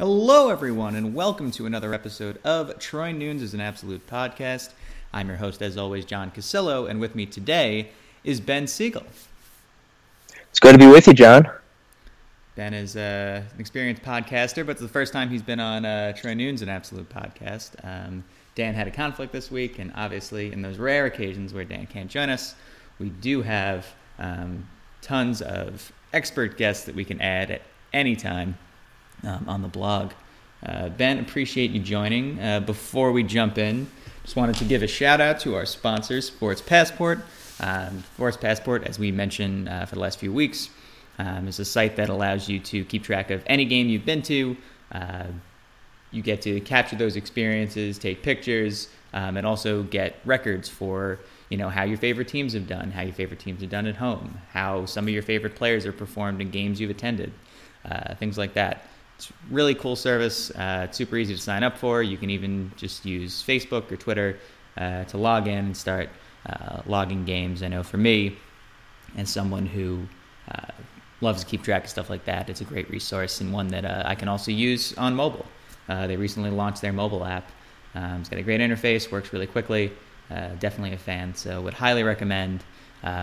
Hello, everyone, and welcome to another episode of Troy Nunes is an Absolute Podcast. I'm your host, as always, John Cassillo, and with me today is Ben Siegel. It's good to be with you, John. Ben is uh, an experienced podcaster, but it's the first time he's been on uh, Troy Nunes, an Absolute Podcast. Um, Dan had a conflict this week, and obviously, in those rare occasions where Dan can't join us, we do have um, tons of expert guests that we can add at any time um, on the blog. Uh, ben, appreciate you joining. Uh, before we jump in, just wanted to give a shout out to our sponsor, Sports Passport. Um, Sports Passport, as we mentioned uh, for the last few weeks, um, is a site that allows you to keep track of any game you've been to. Uh, you get to capture those experiences, take pictures, um, and also get records for you know how your favorite teams have done, how your favorite teams have done at home, how some of your favorite players are performed in games you've attended, uh, things like that. It's really cool service. Uh, it's super easy to sign up for. You can even just use Facebook or Twitter uh, to log in and start uh, logging games. I know for me, as someone who uh, loves to keep track of stuff like that, it's a great resource and one that uh, I can also use on mobile. Uh, they recently launched their mobile app. Um, it's got a great interface, works really quickly. definitely a fan, so would highly recommend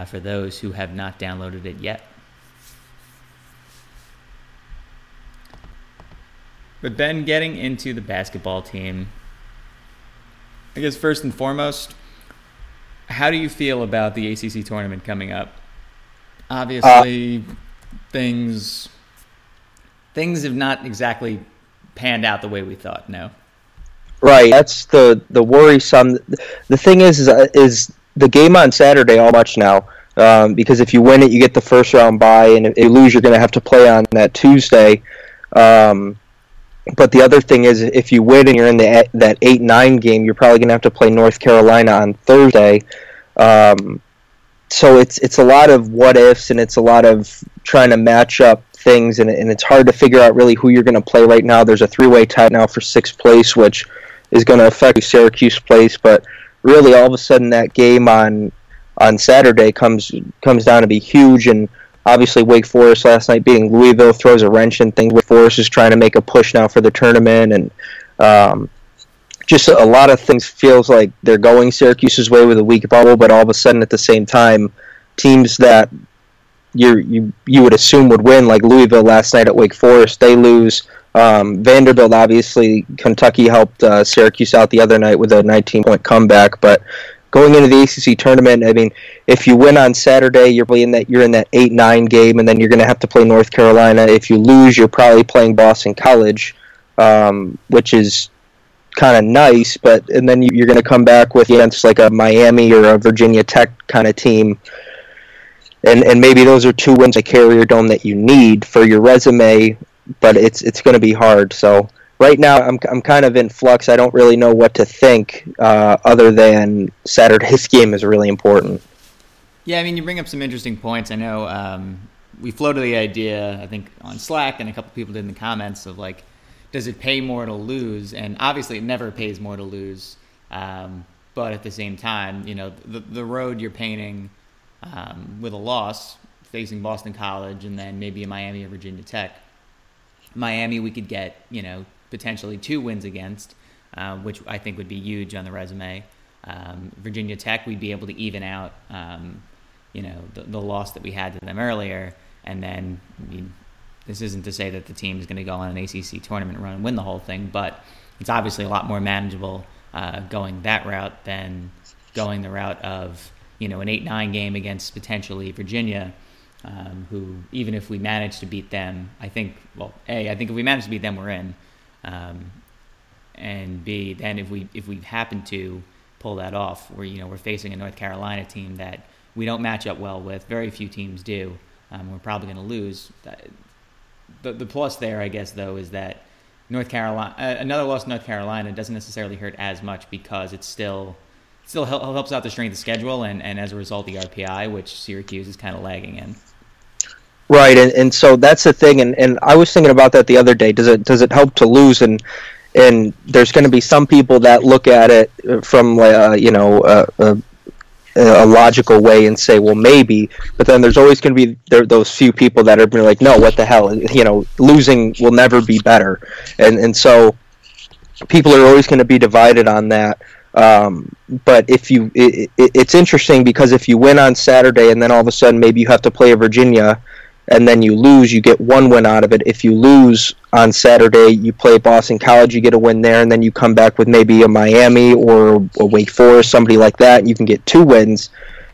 for those who have not downloaded it yet. But then getting into the basketball team, I guess first and foremost, how do you feel about the ACC tournament coming up? Obviously, uh, things things have not exactly panned out the way we thought. No. Right. That's the the worrisome. The thing is, is, is the game on Saturday all much now. Um, because if you win it, you get the first round bye, and if you lose, you're going to have to play on that Tuesday. Um, but the other thing is, if you win and you're in the that eight nine game, you're probably going to have to play North Carolina on Thursday. Um, so it's it's a lot of what ifs and it's a lot of trying to match up things, and, and it's hard to figure out really who you're going to play right now. There's a three way tie now for sixth place, which is going to affect Syracuse place, but really all of a sudden that game on on Saturday comes comes down to be huge and Obviously, Wake Forest last night beating Louisville throws a wrench in things. Wake Forest is trying to make a push now for the tournament, and um, just a lot of things feels like they're going Syracuse's way with a weak bubble, but all of a sudden at the same time, teams that you you you would assume would win, like Louisville last night at Wake Forest, they lose. Um, Vanderbilt, obviously, Kentucky helped uh, Syracuse out the other night with a 19 point comeback, but going into the ACC tournament, I mean, if you win on Saturday, you're playing that you're in that eight nine game, and then you're going to have to play North Carolina. If you lose, you're probably playing Boston College, um, which is kind of nice. But and then you're going to come back with against like a Miami or a Virginia Tech kind of team. And, and maybe those are two wins a Carrier Dome that you need for your resume, but it's it's going to be hard. So right now I'm, I'm kind of in flux. I don't really know what to think uh, other than Saturday's game is really important. Yeah, I mean, you bring up some interesting points. I know um, we floated the idea, I think, on Slack, and a couple people did in the comments of like, does it pay more to lose? And obviously, it never pays more to lose. Um, but at the same time, you know, the, the road you're painting um, with a loss, facing Boston College and then maybe a Miami or Virginia Tech. Miami, we could get, you know, potentially two wins against, uh, which I think would be huge on the resume. Um, Virginia Tech, we'd be able to even out, um, you know, the, the, loss that we had to them earlier, and then I mean, this isn't to say that the team is going to go on an ACC tournament run and win the whole thing, but it's obviously a lot more manageable uh, going that route than going the route of you know an eight nine game against potentially Virginia, um, who even if we manage to beat them, I think well, a I think if we manage to beat them, we're in, um, and b then if we if we happen to pull that off, we're you know we're facing a North Carolina team that we don't match up well with. Very few teams do. Um, we're probably going to lose. The, the plus there, I guess, though, is that North Carolina, uh, another loss to North Carolina doesn't necessarily hurt as much because it's still still helps out the strength of schedule and, and as a result the RPI, which Syracuse is kind of lagging in. Right, and, and so that's the thing, and, and I was thinking about that the other day. Does it does it help to lose? And and there's going to be some people that look at it from uh, you know uh, a, a, logical way and say, well, maybe. But then there's always going to be there, those few people that are like, no, what the hell? You know, losing will never be better, and and so people are always going to be divided on that. Um, but if you, it, it, it's interesting because if you win on Saturday and then all of a sudden maybe you have to play a Virginia and then you lose, you get one win out of it. If you lose on Saturday, you play Boston College, you get a win there, and then you come back with maybe a Miami or a Wake Forest, somebody like that, and you can get two wins.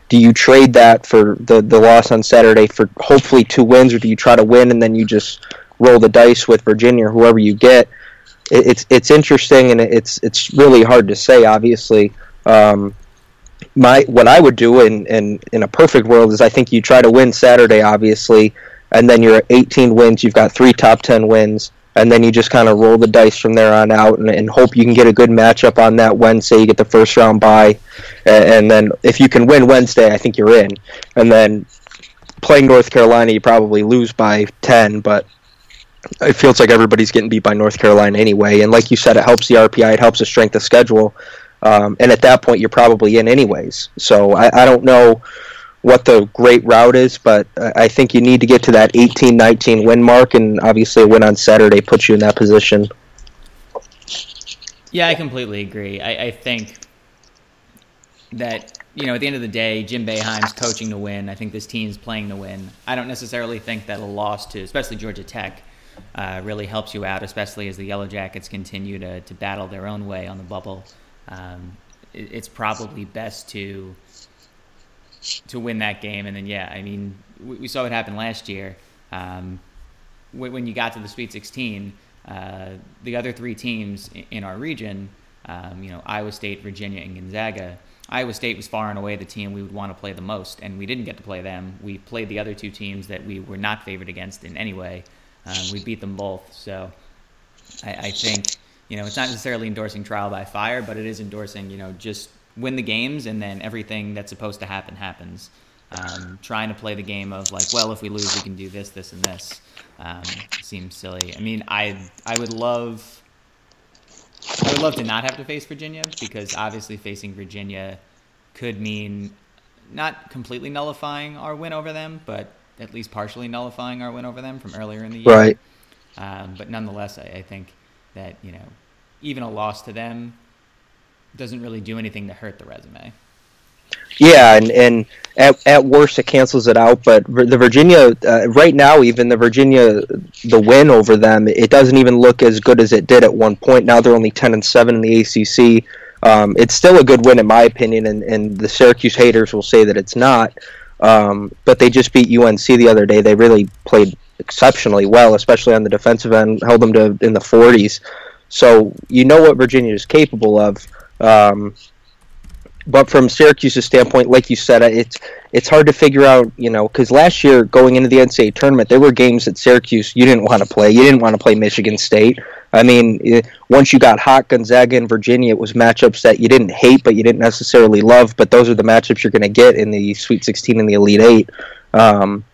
Do you trade that for the, the loss on Saturday for hopefully two wins, or do you try to win and then you just roll the dice with Virginia or whoever you get? It, it's it's interesting and it's it's really hard to say. Obviously, um, my what I would do in, in in a perfect world is I think you try to win Saturday, obviously, and then you're at 18 wins. You've got three top 10 wins, and then you just kind of roll the dice from there on out and, and, hope you can get a good matchup on that Wednesday. You get the first round bye, and, and then if you can win Wednesday, I think you're in. And then playing North Carolina, you probably lose by 10, but it feels like everybody's getting beat by North Carolina anyway. And like you said, it helps the RPI, it helps the strength of schedule. Um, and at that point, you're probably in anyways. So I, I don't know what the great route is, but I think you need to get to that 18 19 win mark, and obviously a win on Saturday puts you in that position. Yeah, I completely agree. I, I think that, you know, at the end of the day, Jim Boeheim's coaching to win. I think this team's playing to win. I don't necessarily think that a loss to, especially Georgia Tech, uh, really helps you out, especially as the Yellow Jackets continue to, to battle their own way on the bubble. Um, it, it's probably best to to win that game, and then yeah, I mean, we, we saw what happened last year. Um, when, when, you got to the Sweet 16, uh, the other three teams in, in our region, um, you know, Iowa State, Virginia, and Gonzaga. Iowa State was far and away the team we would want to play the most, and we didn't get to play them. We played the other two teams that we were not favored against in any way. Um, we beat them both. So I, I, think you know it's not necessarily endorsing trial by fire, but it is endorsing you know just win the games and then everything that's supposed to happen happens. Um, trying to play the game of like, well, if we lose, we can do this, this, and this um, seems silly. I mean, I I would love I would love to not have to face Virginia because obviously facing Virginia could mean not completely nullifying our win over them, but at least partially nullifying our win over them from earlier in the year. Right. Um, but nonetheless, I, I, think that you know even a loss to them doesn't really do anything to hurt the resume. Yeah, and, and at, at worst it cancels it out. But the Virginia, uh, right now, even the Virginia, the win over them, it doesn't even look as good as it did at one point. Now they're only ten and seven in the ACC. Um, it's still a good win in my opinion, and, and the Syracuse haters will say that it's not. Um, but they just beat UNC the other day. They really played exceptionally well, especially on the defensive end, held them to in the 40s. So you know what Virginia is capable of. Um, but from Syracuse's standpoint, like you said, it's it's hard to figure out, you know, because last year going into the NCAA tournament, there were games at Syracuse you didn't want to play. You didn't want to play Michigan State. I mean, once you got hot, Gonzaga and Virginia, it was matchups that you didn't hate, but you didn't necessarily love. But those are the matchups you're going to get in the Sweet 16 and the Elite Eight. Um,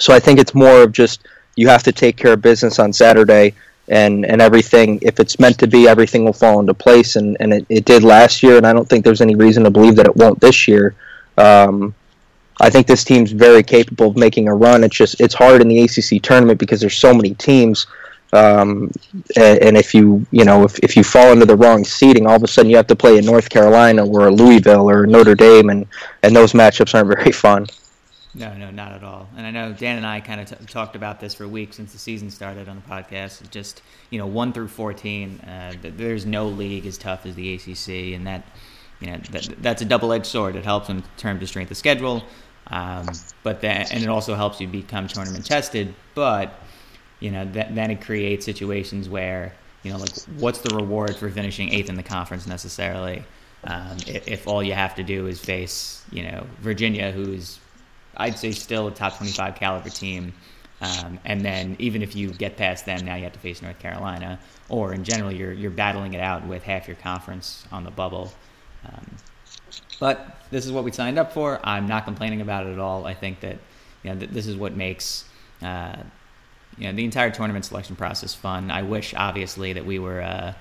so I think it's more of just you have to take care of business on Saturday and and everything if it's meant to be everything will fall into place. And and it, it did last year and i don't think there's any reason to believe that it won't this year. Um, i think this team's very capable of making a run. It's just it's hard in the acc tournament because there's so many teams. Um, and, and, if you you know if, if you fall into the wrong seating all of a sudden you have to play in north carolina or louisville or notre dame and and those matchups aren't very fun No, no, not at all. And I know Dan and I kind of t- talked about this for a week since the season started on the podcast. Just you know, one through fourteen, uh, there's no league as tough as the ACC, and that you know that, that's a double-edged sword. It helps in terms of strength of schedule, um, but that and it also helps you become tournament tested. But you know, then it creates situations where you know, like what's the reward for finishing eighth in the conference necessarily? Um, if, if all you have to do is face, you know, Virginia, who's I'd say still a top 25 caliber team. Um, and then even if you get past them, now you have to face North Carolina, or in general, you're you're battling it out with half your conference on the bubble. Um, but this is what we signed up for. I'm not complaining about it at all. I think that you know th- this is what makes uh, you know the entire tournament selection process fun. I wish obviously that we were uh,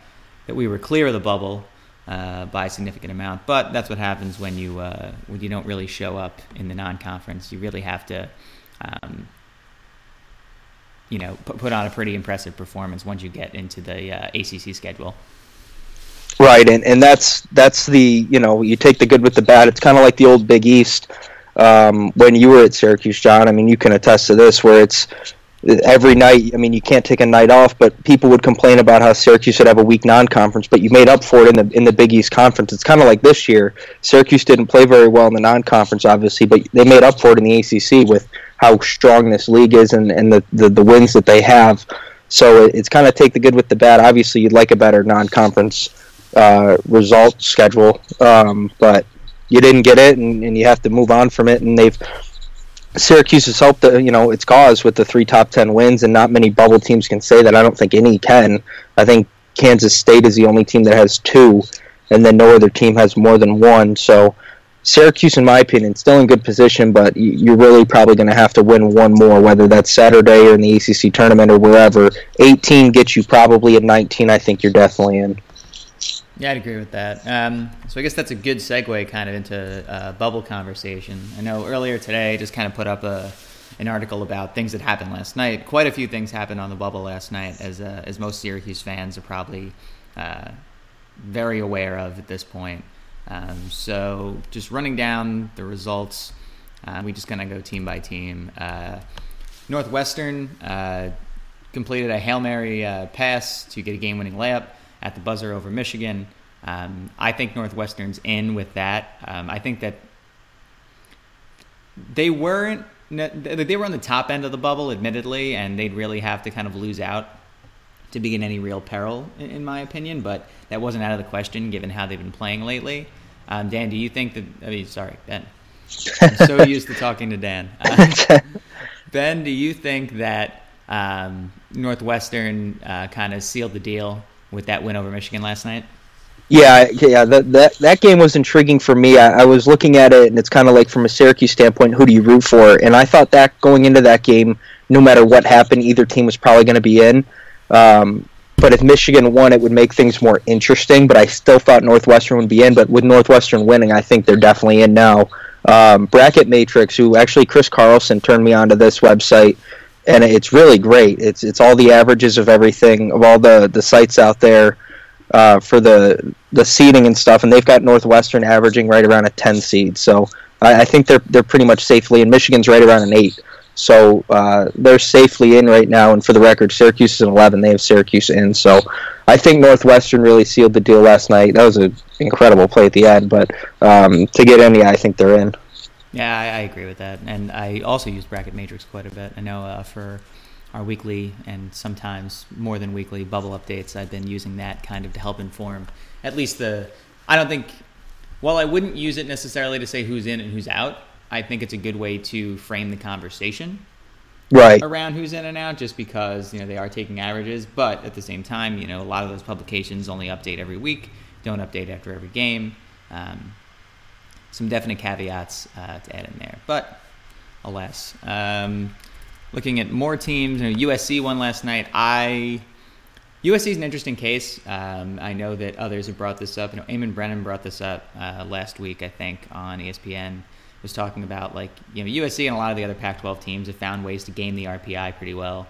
that we were clear of the bubble uh, by a significant amount. But that's what happens when you uh, when you don't really show up in the non-conference. You really have to, um, you know, put, put on a pretty impressive performance once you get into the uh, ACC schedule. Right, and and that's that's the you know you take the good with the bad. It's kind of like the old Big East um, when you were at Syracuse, John. I mean, you can attest to this, where it's every night. I mean, you can't take a night off, but people would complain about how Syracuse would have a weak non-conference, but you made up for it in the in the Big East Conference. It's kind of like this year. Syracuse didn't play very well in the non-conference, obviously, but they made up for it in the ACC with how strong this league is and, and the, the, the wins that they have. So it's kind of take the good with the bad. Obviously, you'd like a better non-conference uh, result schedule, um, but you didn't get it, and, and you have to move on from it. And they've Syracuse has helped, uh, you know, its cause with the three top ten wins, and not many bubble teams can say that. I don't think any can. I think Kansas State is the only team that has two, and then no other team has more than one. So Syracuse, in my opinion, still in good position, but you're really probably going to have to win one more, whether that's Saturday or in the ACC tournament or wherever. 18 gets you probably at 19. I think you're definitely in. Yeah, I'd agree with that. Um, so I guess that's a good segue kind of into uh, bubble conversation. I know earlier today I just kind of put up a an article about things that happened last night. Quite a few things happened on the bubble last night, as uh, as most Syracuse fans are probably uh, very aware of at this point. Um, so just running down the results, uh, we just kind of go team by team. Uh, Northwestern uh, completed a hail mary pass to get a game-winning layup at the buzzer over Michigan. Um, I think Northwestern's in with that. Um, I think that they weren't they were on the top end of the bubble, admittedly, and they'd really have to kind of lose out to be in any real peril, in, my opinion. But that wasn't out of the question given how they've been playing lately. Um, Dan, do you think that? I mean, sorry, Ben. I'm so used to talking to Dan. Uh, ben, do you think that um, Northwestern uh, kind of sealed the deal with that win over Michigan last night? Yeah, yeah, that that, that game was intriguing for me. I, I was looking at it, and it's kind of like from a Syracuse standpoint, who do you root for? And I thought that going into that game, no matter what happened, either team was probably going to be in. Um, but if Michigan won, it would make things more interesting. But I still thought Northwestern would be in. But with Northwestern winning, I think they're definitely in now. Um, Bracket Matrix, who actually Chris Carlson turned me onto this website and it's really great. It's it's all the averages of everything of all the the sites out there uh, for the the seeding and stuff, and they've got Northwestern averaging right around a ten seed. So I, I think they're they're pretty much safely, and Michigan's right around an eight. So uh, they're safely in right now. And for the record, Syracuse is an eleven. They have Syracuse in. So I think Northwestern really sealed the deal last night. That was an incredible play at the end, but um, to get in, yeah, I think they're in. Yeah, I, I, agree with that, and I also use Bracket Matrix quite a bit. I know uh, for our weekly and sometimes more than weekly bubble updates, I've been using that kind of to help inform at least the. I don't think, while I wouldn't use it necessarily to say who's in and who's out, I think it's a good way to frame the conversation right around who's in and out just because you know they are taking averages but at the same time you know a lot of those publications only update every week don't update after every game um, some definite caveats uh, to add in there. But alas, um, looking at more teams, you know, USC won last night. I USC is an interesting case. Um, I know that others have brought this up. You know, Eamonn Brennan brought this up uh, last week, I think, on ESPN. Was talking about like you know USC and a lot of the other Pac-12 teams have found ways to game the RPI pretty well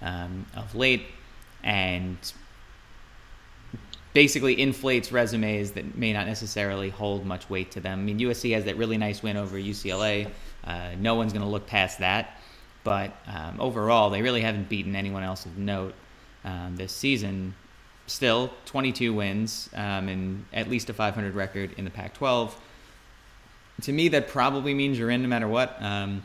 um, of late, and basically inflates resumes that may not necessarily hold much weight to them. I mean, USC has that really nice win over UCLA. Uh, no one's going to look past that. But um, overall, they really haven't beaten anyone else of note um, this season. Still, 22 wins um, and at least a 500 record in the Pac 12. To me, that probably means you're in no matter what. Um,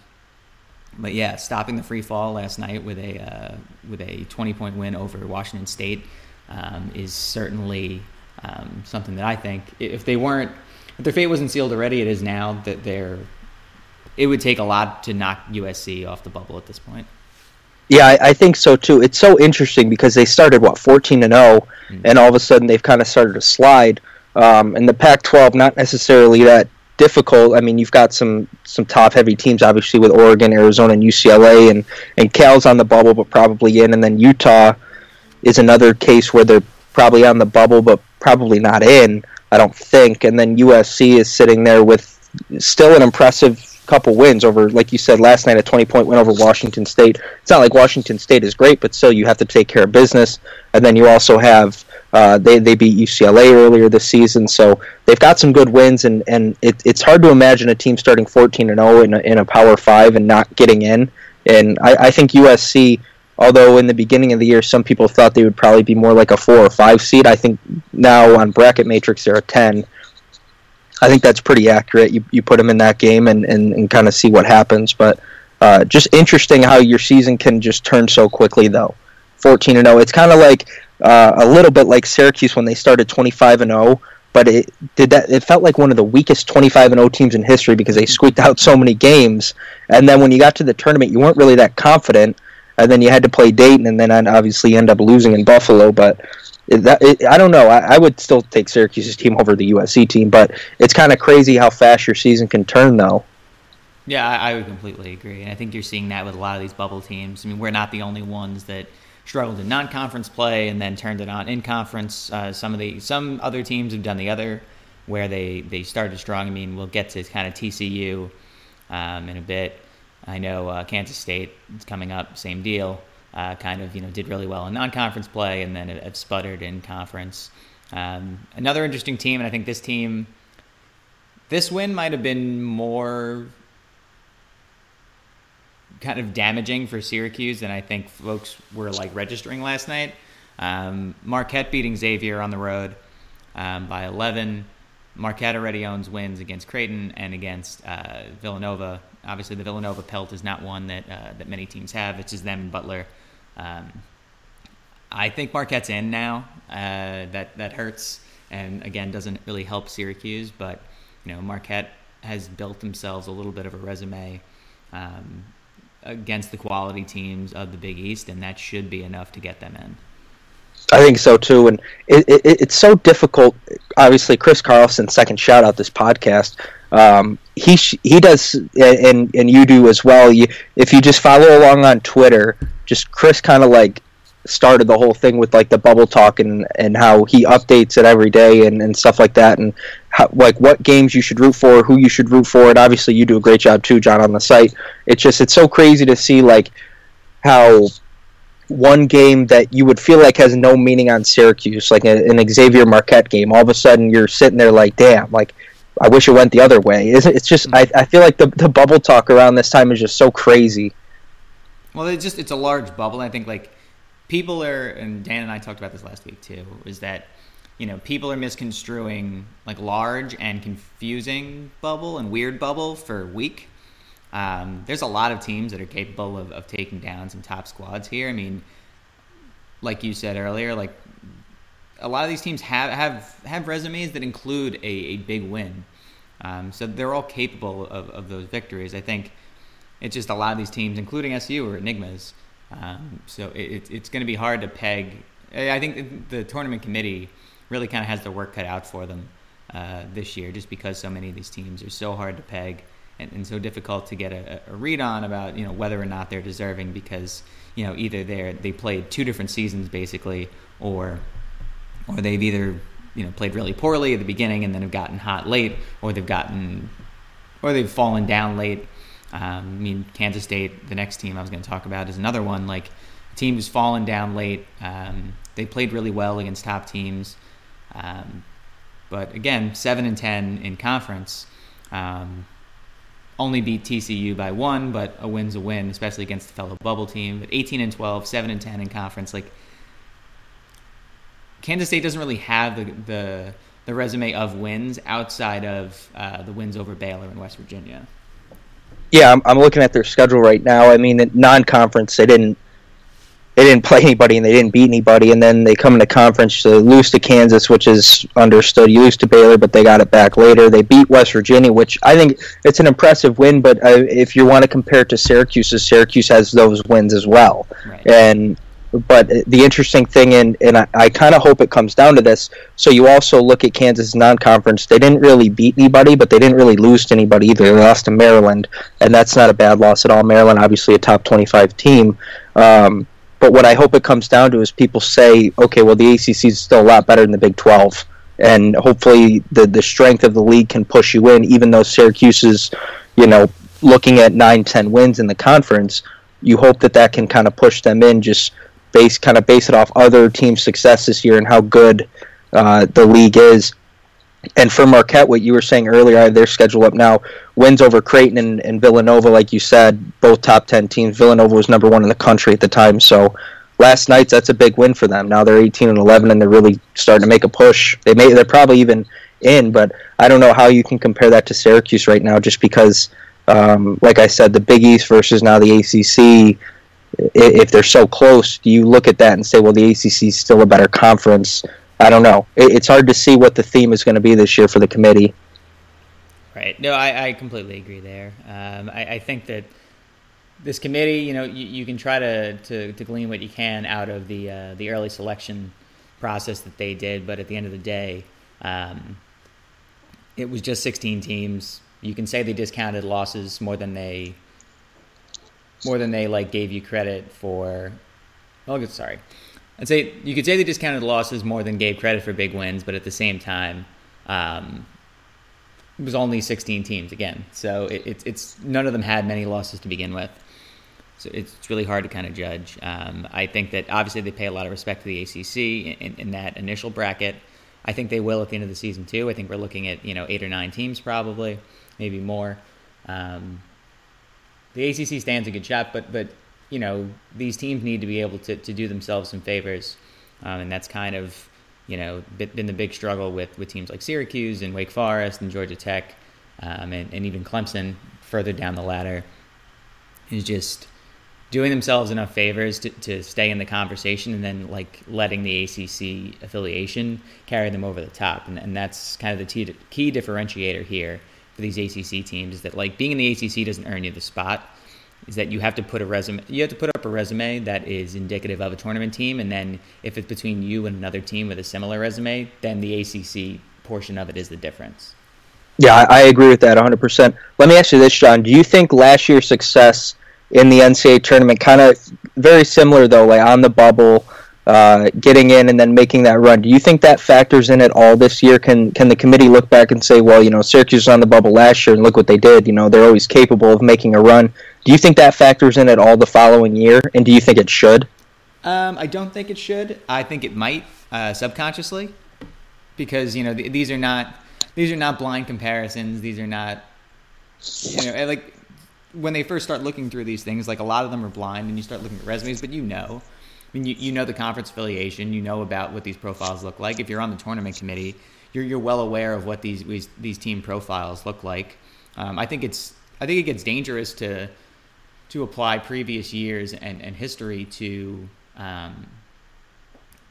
but yeah, stopping the free fall last night with a uh, with a 20 point win over Washington State um, is certainly um, something that I think if they weren't if their fate wasn't sealed already, it is now that they're. It would take a lot to knock USC off the bubble at this point. Yeah, I, I think so too. It's so interesting because they started what 14 and 0, mm. and all of a sudden they've kind of started to slide. Um, and the Pac-12 not necessarily that difficult. I mean, you've got some some top heavy teams, obviously with Oregon, Arizona, and UCLA, and and Cal's on the bubble, but probably in, and then Utah is another case where they're probably on the bubble, but probably not in. I don't think. And then USC is sitting there with still an impressive couple wins over, like you said last night, a 20 point win over Washington State. It's not like Washington State is great, but still you have to take care of business. And then you also have uh, they they beat UCLA earlier this season, so they've got some good wins, and and it, it's hard to imagine a team starting 14 and 0 in a, in a Power Five and not getting in. And I, I think USC, although in the beginning of the year some people thought they would probably be more like a four or five seed, I think now on bracket matrix they're a 10. I think that's pretty accurate. You you put them in that game and and, and kind of see what happens, but. Uh, just interesting how your season can just turn so quickly, though. 14 and 0. It's kind of like uh, a little bit like Syracuse when they started 25 and 0, but it did that. It felt like one of the weakest 25 and 0 teams in history because they squeaked out so many games. And then when you got to the tournament, you weren't really that confident. And then you had to play Dayton, and then obviously end up losing in Buffalo. But that, it, I don't know. I, I, would still take Syracuse's team over the USC team, but it's kind of crazy how fast your season can turn, though. Yeah, I, I would completely agree, and I think you're seeing that with a lot of these bubble teams. I mean, we're not the only ones that struggled in non-conference play and then turned it on in conference. Uh, some of the some other teams have done the other, where they they started strong. I mean, we'll get to kind of TCU um, in a bit. I know uh, Kansas State is coming up, same deal. Uh, kind of you know did really well in non-conference play and then it, it sputtered in conference. Um, another interesting team, and I think this team, this win might have been more kind of damaging for Syracuse than I think folks were like registering last night. Um, Marquette beating Xavier on the road um, by 11. Marquette already owns wins against Creighton and against uh, Villanova. Obviously, the Villanova pelt is not one that uh, that many teams have. It's just them and Butler. Um, I think Marquette's in now. Uh, that that hurts, and again doesn't really help Syracuse. But you know, Marquette has built themselves a little bit of a resume. Um, against the quality teams of the Big East, and that should be enough to get them in. I think so too, and it, it, it's so difficult. Obviously, Chris Carlson, second shout out this podcast. Um, he he does, and and you do as well. You if you just follow along on Twitter, just Chris kind of like started the whole thing with like the bubble talk and and how he updates it every day and, and stuff like that and how, like what games you should root for who you should root for and obviously you do a great job too john on the site it's just it's so crazy to see like how one game that you would feel like has no meaning on syracuse like an xavier marquette game all of a sudden you're sitting there like damn like i wish it went the other way it's just i, I feel like the, the bubble talk around this time is just so crazy well it's just it's a large bubble i think like people are, and Dan and I talked about this last week too, is that you know people are misconstruing like large and confusing bubble and weird bubble for weak. Um, there's a lot of teams that are capable of, of taking down some top squads here. I mean, like you said earlier, like a lot of these teams have have have resumes that include a, a big win. Um, so they're all capable of, of those victories. I think it's just a lot of these teams, including SU, are enigmas. Um, so it, it's going to be hard to peg. I think the tournament committee really kind of has their work cut out for them uh, this year, just because so many of these teams are so hard to peg and, and so difficult to get a, a, read on about you know whether or not they're deserving because you know either they they played two different seasons basically, or or they've either you know played really poorly at the beginning and then have gotten hot late, or they've gotten or they've fallen down late um, I mean, Kansas State, the next team I was going to talk about, is another one. Like, team who's fallen down late. Um, they played really well against top teams, Um, but again, seven and ten in conference. Um, only beat TCU by one, but a win's a win, especially against a fellow bubble team. But 18 and 12, 7 and 10 in conference. Like Kansas State doesn't really have the the, the resume of wins outside of uh, the wins over Baylor and West Virginia. Yeah, I'm, I'm looking at their schedule right now. I mean, non-conference, they didn't they didn't play anybody and they didn't beat anybody, and then they come into conference to lose to Kansas, which is understood. You lose to Baylor, but they got it back later. They beat West Virginia, which I think it's an impressive win. But uh, if you want to compare it to Syracuse, Syracuse has those wins as well, right. and but the interesting thing, and, and I, I kind of hope it comes down to this. So you also look at Kansas non-conference; they didn't really beat anybody, but they didn't really lose to anybody either. They lost to Maryland, and that's not a bad loss at all. Maryland, obviously a top twenty-five team. Um, but what I hope it comes down to is people say, okay, well the ACC is still a lot better than the Big Twelve, and hopefully the the strength of the league can push you in, even though Syracuse is, you know, looking at nine, ten wins in the conference. You hope that that can kind of push them in just base kind of base it off other teams' this year and how good uh, the league is. And for Marquette, what you were saying earlier, I have their schedule up now. Wins over Creighton and, and Villanova, like you said, both top 10 teams. Villanova was number one in the country at the time. So last night, that's a big win for them. Now they're 18 and 11, and they're really starting to make a push. They may, they're probably even in, but I don't know how you can compare that to Syracuse right now just because, um, like I said, the Big East versus now the ACC if they're so close, do you look at that and say, well, the ACC is still a better conference? I don't know. It's hard to see what the theme is going to be this year for the committee. Right. No, I, I completely agree there. Um, I, I, think that this committee, you know, you, you, can try to, to, to glean what you can out of the uh, the early selection process that they did, but at the end of the day, um, it was just 16 teams. You can say they discounted losses more than they more than they like gave you credit for. Oh, good sorry. I'd say you could say they discounted losses more than gave credit for big wins, but at the same time, um, it was only 16 teams again. So it, it's it's none of them had many losses to begin with. So it's really hard to kind of judge. Um, I think that obviously they pay a lot of respect to the ACC in, in, that initial bracket. I think they will at the end of the season too. I think we're looking at you know eight or nine teams probably, maybe more. Um, the ACC stands a good shot, but but you know these teams need to be able to, to do themselves some favors, um, and that's kind of you know been the big struggle with with teams like Syracuse and Wake Forest and Georgia Tech, um, and, and even Clemson further down the ladder, is just doing themselves enough favors to, to stay in the conversation and then like letting the ACC affiliation carry them over the top. And, and that's kind of the key, key differentiator here for these ACC teams is that like being in the ACC doesn't earn you the spot. Is that you have to put a resume? You have to put up a resume that is indicative of a tournament team, and then if it's between you and another team with a similar resume, then the ACC portion of it is the difference. Yeah, I agree with that 100%. Let me ask you this, John. Do you think last year's success in the NCAA tournament, kind of very similar though, like on the bubble, uh, getting in and then making that run. Do you think that factors in at all this year? Can can the committee look back and say, well, you know, Syracuse was on the bubble last year and look what they did. You know, they're always capable of making a run. Do you think that factors in at all the following year? And do you think it should? Um, I don't think it should. I think it might uh, subconsciously because you know th- these are not these are not blind comparisons. These are not you know like when they first start looking through these things, like a lot of them are blind, and you start looking at resumes, but you know Mean, you, you know the conference affiliation, you know about what these profiles look like. If you're on the tournament committee, you're, you're well aware of what these, these, these team profiles look like. Um, I think it's I think it gets dangerous to to apply previous years and, and history to um,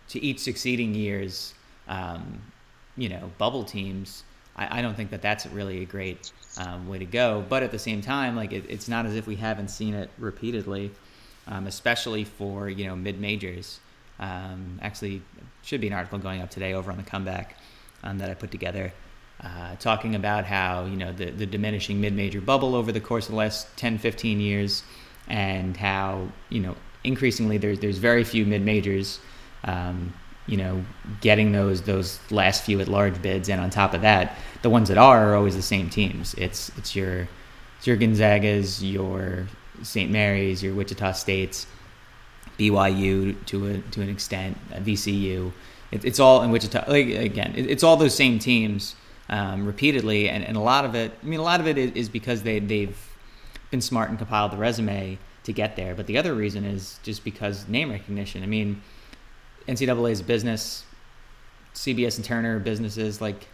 to each succeeding years, um, you know, bubble teams. I, I, don't think that that's really a great um, way to go. But at the same time, like it, it's not as if we haven't seen it repeatedly um, especially for you know mid majors. Um, actually, should be an article going up today over on the comeback um, that I put together, uh, talking about how you know the, the diminishing mid major bubble over the course of the last 10, 15 years, and how you know increasingly there's there's very few mid majors. Um, you know, getting those those last few at large bids, and on top of that, the ones that are are always the same teams. It's it's your it's your Gonzagas, your St. Mary's, your Wichita States, BYU to a to an extent, VCU. It, it's all in Wichita. Like again, it, it's all those same teams um, repeatedly, and, and a lot of it. I mean, a lot of it is, because they they've been smart and compiled the resume to get there. But the other reason is just because name recognition. I mean, NCAA is business, CBS and Turner businesses like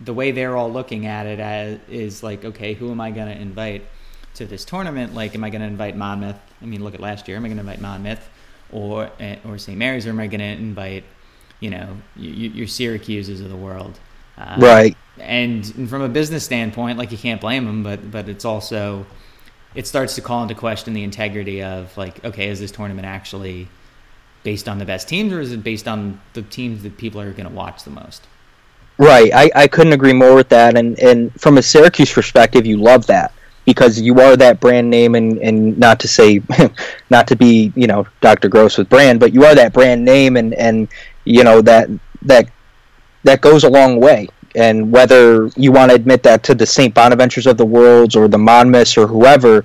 the way they're all looking at it as, is like, okay, who am I going to invite to this tournament? Like, am I going to invite Monmouth? I mean, look at last year. Am I going to invite Monmouth or eh, or St. Mary's, or am I going to invite, you know, your, your Syracuse's of the world? Uh, right. And, and from a business standpoint, like you can't blame them, but but it's also it starts to call into question the integrity of like, okay, is this tournament actually based on the best teams, or is it based on the teams that people are going to watch the most? Right, I, I couldn't agree more with that. And and from a Syracuse perspective, you love that because you are that brand name, and, and not to say, not to be you know Dr. Gross with brand, but you are that brand name, and and you know that that that goes a long way. And whether you want to admit that to the St. Bonaventures of the world or the Monmouths or whoever,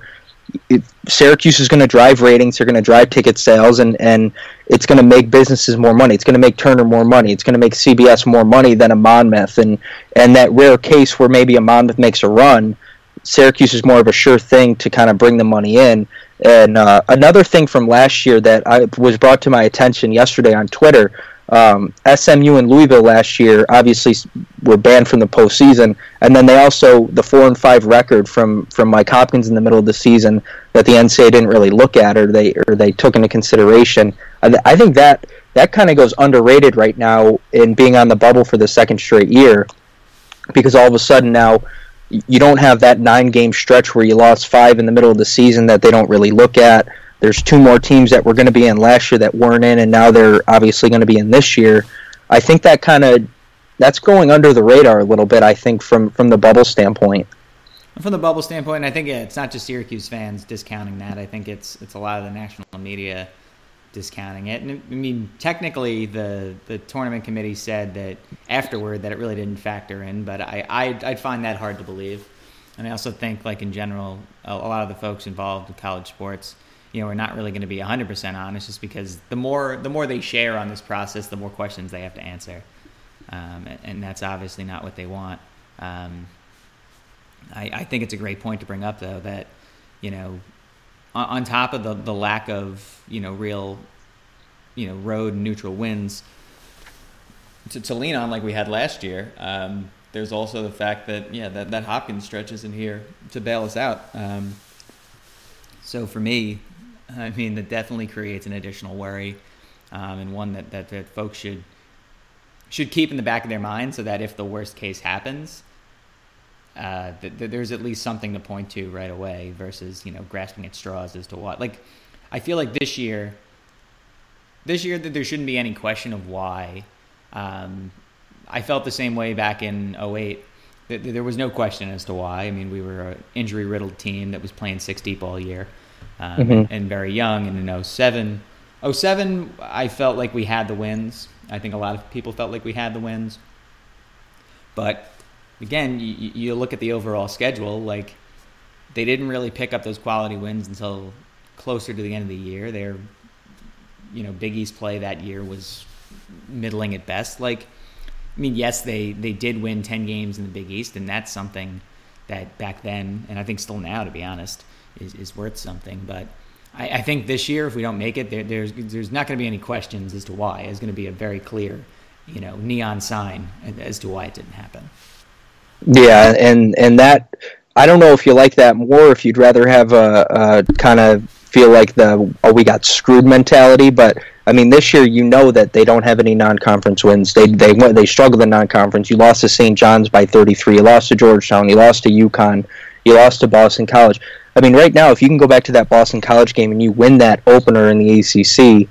it, Syracuse is going to drive ratings. They're going to drive ticket sales, and and it's going to make businesses more money. It's going to make Turner more money. It's going to make CBS more money than a Monmouth. And and that rare case where maybe a Monmouth makes a run, Syracuse is more of a sure thing to kind of bring the money in. And uh, another thing from last year that I was brought to my attention yesterday on Twitter um, SMU and Louisville last year obviously were banned from the postseason, and then they also the four and five record from from Mike Hopkins in the middle of the season that the NCAA didn't really look at or they or they took into consideration. I think that that kind of goes underrated right now in being on the bubble for the second straight year, because all of a sudden now you don't have that nine game stretch where you lost five in the middle of the season that they don't really look at. There's two more teams that were going to be in last year that weren't in, and now they're obviously going to be in this year. I think that kind of that's going under the radar a little bit. I think from from the bubble standpoint. From the bubble standpoint, I think it's not just Syracuse fans discounting that. I think it's it's a lot of the national media discounting it. And I mean, technically, the the tournament committee said that afterward that it really didn't factor in, but I I'd, I'd find that hard to believe. And I also think, like in general, a, a lot of the folks involved with college sports you know, are not really going to be 100% honest just because the more the more they share on this process, the more questions they have to answer. Um, and that's obviously not what they want. Um, I, I, think it's a great point to bring up, though, that, you know, on, on, top of the, the lack of, you know, real, you know, road neutral wins to, to lean on like we had last year, um, there's also the fact that, yeah, that, that Hopkins stretch isn't here to bail us out. Um, so for me, I mean, that definitely creates an additional worry, um, and one that, that, that folks should should keep in the back of their mind, so that if the worst case happens, uh, that, that there's at least something to point to right away, versus you know grasping at straws as to what. Like, I feel like this year, this year that there shouldn't be any question of why. Um, I felt the same way back in 08. There was no question as to why. I mean, we were an injury riddled team that was playing six deep all year um, mm-hmm. and, and, very young. And in 07, 07, I felt like we had the wins. I think a lot of people felt like we had the wins. But again, you, you look at the overall schedule, like they didn't really pick up those quality wins until closer to the end of the year. Their, you know, Big East play that year was middling at best. Like, I mean, yes, they, they did win 10 games in the Big East, and that's something that back then, and I think still now, to be honest, is, is worth something. But I, I, think this year, if we don't make it, there, there's there's not going to be any questions as to why. It's going to be a very clear, you know, neon sign as to why it didn't happen. Yeah, and and that I don't know if you like that more, if you'd rather have a, a kind of feel like the oh we got screwed mentality, but. I mean, this year you know that they don't have any non-conference wins. They they went they struggled in non-conference. You lost to St. John's by 33. You lost to Georgetown. You lost to UConn. You lost to Boston College. I mean, right now, if you can go back to that Boston College game and you win that opener in the ACC,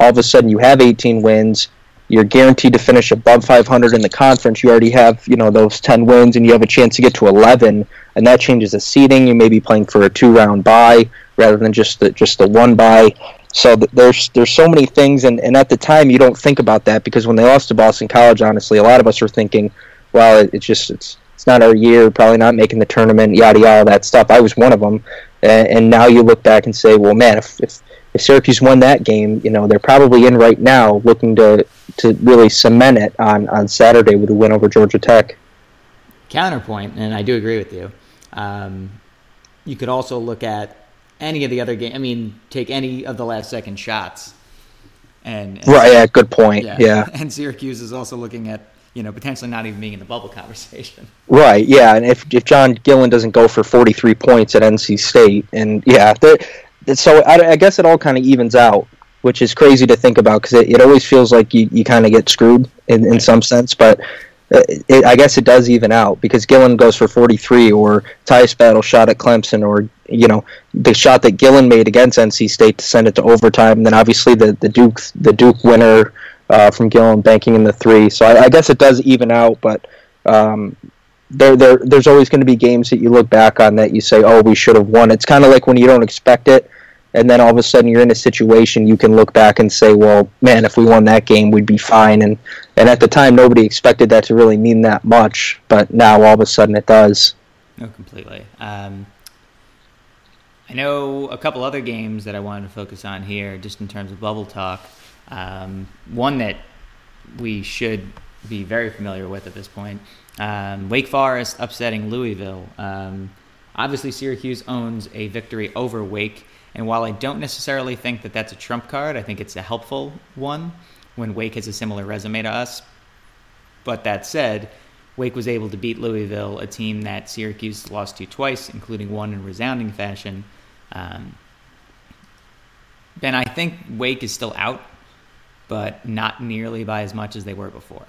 all of a sudden you have 18 wins. You're guaranteed to finish above 500 in the conference. You already have, you know, those 10 wins, and you have a chance to get to 11, and that changes the seeding. You may be playing for a two-round bye rather than just the just the one bye. So there's there's so many things, and, and at the time you don't think about that because when they lost to Boston College, honestly, a lot of us were thinking, well, it, it's just it's it's not our year, probably not making the tournament, yada yada, all that stuff. I was one of them, and, and now you look back and say, well, man, if, if if Syracuse won that game, you know they're probably in right now, looking to to really cement it on on Saturday with a win over Georgia Tech. Counterpoint, and I do agree with you. Um, you could also look at any of the other game. I mean, take any of the last second shots. And, and right, yeah, good point. Yeah. yeah, and Syracuse is also looking at you know potentially not even being in the bubble conversation. Right. Yeah, and if if John Gillon doesn't go for forty three points at NC State, and yeah, so I, I, guess it all kind of evens out, which is crazy to think about because it, it always feels like you, you kind of get screwed in, in some sense, but it, I guess it does even out because Gillon goes for 43, or Tyus Battle shot at Clemson, or you know the shot that Gillon made against NC State to send it to overtime, and then obviously the the Duke the Duke winner uh, from Gillon banking in the three. So I, I guess it does even out, but um, there, there there's always going to be games that you look back on that you say, oh, we should have won. It's kind of like when you don't expect it and then all of a sudden you're in a situation you can look back and say, well, man, if we won that game, we'd be fine. And and at the time, nobody expected that to really mean that much, but now all of a sudden it does. No, completely. Um, I know a couple other games that I wanted to focus on here, just in terms of bubble talk. Um, one that we should be very familiar with at this point. Um, Wake Forest upsetting Louisville. Um, obviously, Syracuse owns a victory over Wake and while I don't necessarily think that that's a trump card, I think it's a helpful one when Wake has a similar resume to us. But that said, Wake was able to beat Louisville, a team that Syracuse lost to twice, including one in resounding fashion. Um, ben, I think Wake is still out, but not nearly by as much as they were before.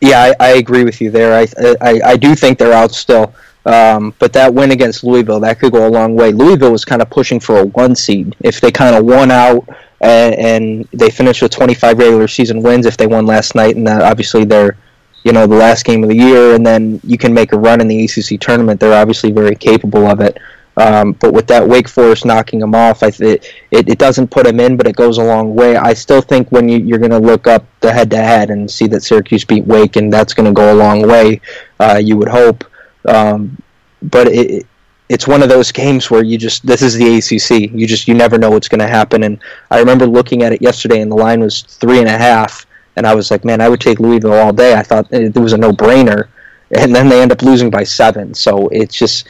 Yeah, I, I agree with you there. I, I, I do think they're out still. Um, but that win against Louisville, that could go a long way. Louisville was kind of pushing for a one seed. If they kind of won out and, and, they finished with 25 regular season wins, if they won last night, and that obviously they're, you know, the last game of the year, and then you can make a run in the ACC tournament. They're obviously very capable of it. Um, but with that Wake Forest knocking them off, I th- it, it doesn't put them in, but it goes a long way. I still think when you, you're going to look up the head to head and see that Syracuse beat Wake, and that's going to go a long way, uh, you would hope. Um, but it, it's one of those games where you just this is the ACC. You just you never know what's going to happen. And I remember looking at it yesterday, and the line was three and a half, and I was like, man, I would take Louisville all day. I thought it, was a no brainer, and then they end up losing by seven. So it's just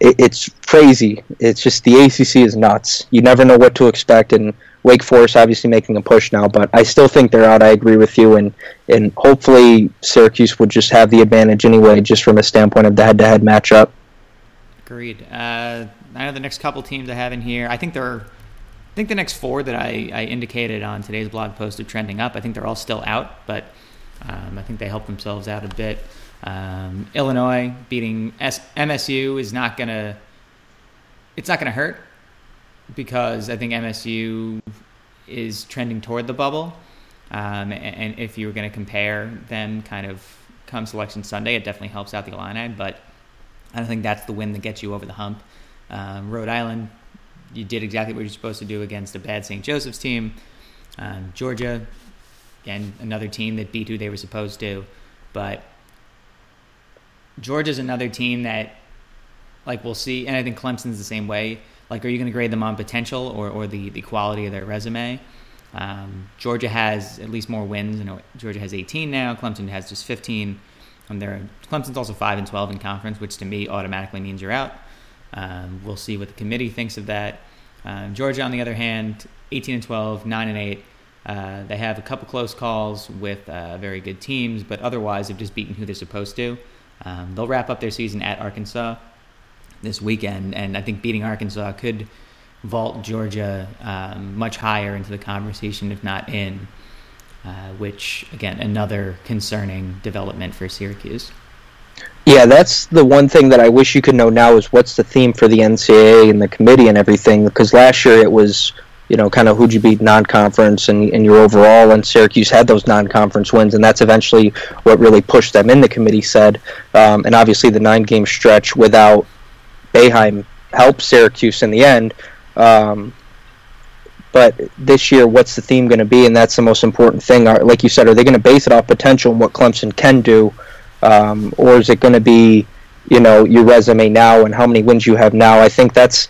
it, it's crazy. It's just the ACC is nuts. You never know what to expect, and Wake Forest obviously making a push now, but I still think they're out. I agree with you, and and hopefully Syracuse would just have the advantage anyway, just from a standpoint of the head-to-head matchup. Agreed. Uh, I know the next couple teams I have in here. I think they're. I think the next four that I, I indicated on today's blog post are trending up. I think they're all still out, but um, I think they help themselves out a bit. Um, Illinois beating S- MSU is not gonna. It's not gonna hurt because I think MSU is trending toward the bubble. Um, and, and, if you were going to compare them kind of come Selection Sunday, it definitely helps out the Illini. But I don't think that's the win that gets you over the hump. Um, Rhode Island, you did exactly what you're supposed to do against a bad St. Joseph's team. Um, Georgia, again, another team that beat who they were supposed to. But Georgia's another team that, like, we'll see. And I think Clemson's the same way like, are you going to grade them on potential or, or the, the quality of their resume? Um, Georgia has at least more wins. You know, Georgia has 18 now. Clemson has just 15. And they're, Clemson's also 5 and 12 in conference, which to me automatically means you're out. Um, we'll see what the committee thinks of that. Um, Georgia, on the other hand, 18 and 12, 9 and 8. Uh, they have a couple close calls with uh, very good teams, but otherwise they've just beaten who they're supposed to. Um, they'll wrap up their season at Arkansas this weekend, and I think beating Arkansas could vault Georgia um, much higher into the conversation, if not in. Uh, which again, another concerning development for Syracuse. Yeah, that's the one thing that I wish you could know now is what's the theme for the NCAA and the committee and everything. Because last year it was, you know, kind of who'd you beat non-conference and, and your overall, and Syracuse had those non-conference wins, and that's eventually what really pushed them in. The committee said, um, and obviously the nine-game stretch without Boeheim helped Syracuse in the end. Um, but this year, what's the theme going to be? And that's the most important thing. Are, like you said, are they going to base it off potential and what Clemson can do, um, or is it going to be, you know, your resume now and how many wins you have now? I think that's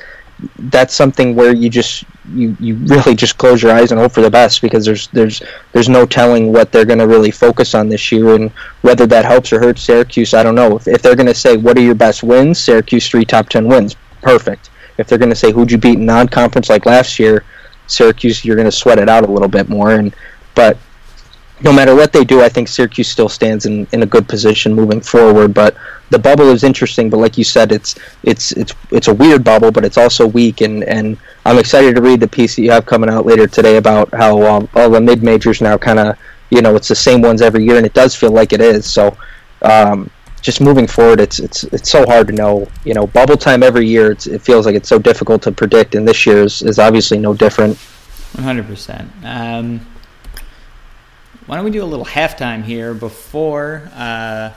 that's something where you just you you really just close your eyes and hope for the best because there's there's there's no telling what they're going to really focus on this year and whether that helps or hurts Syracuse. I don't know if, if they're going to say what are your best wins, Syracuse three top ten wins, perfect. If they're going to say who'd you beat in non-conference like last year, Syracuse, you're going to sweat it out a little bit more. And but no matter what they do, I think Syracuse still stands in, in a good position moving forward. But the bubble is interesting. But like you said, it's it's it's it's a weird bubble, but it's also weak. And, and I'm excited to read the piece that you have coming out later today about how um, all the mid majors now kind of you know it's the same ones every year, and it does feel like it is. So um, just moving forward, it's it's it's so hard to know. You know, bubble time every year. it feels like it's so difficult to predict, and this year is, is obviously no different. One hundred percent. Um, why don't we do a little halftime here before uh,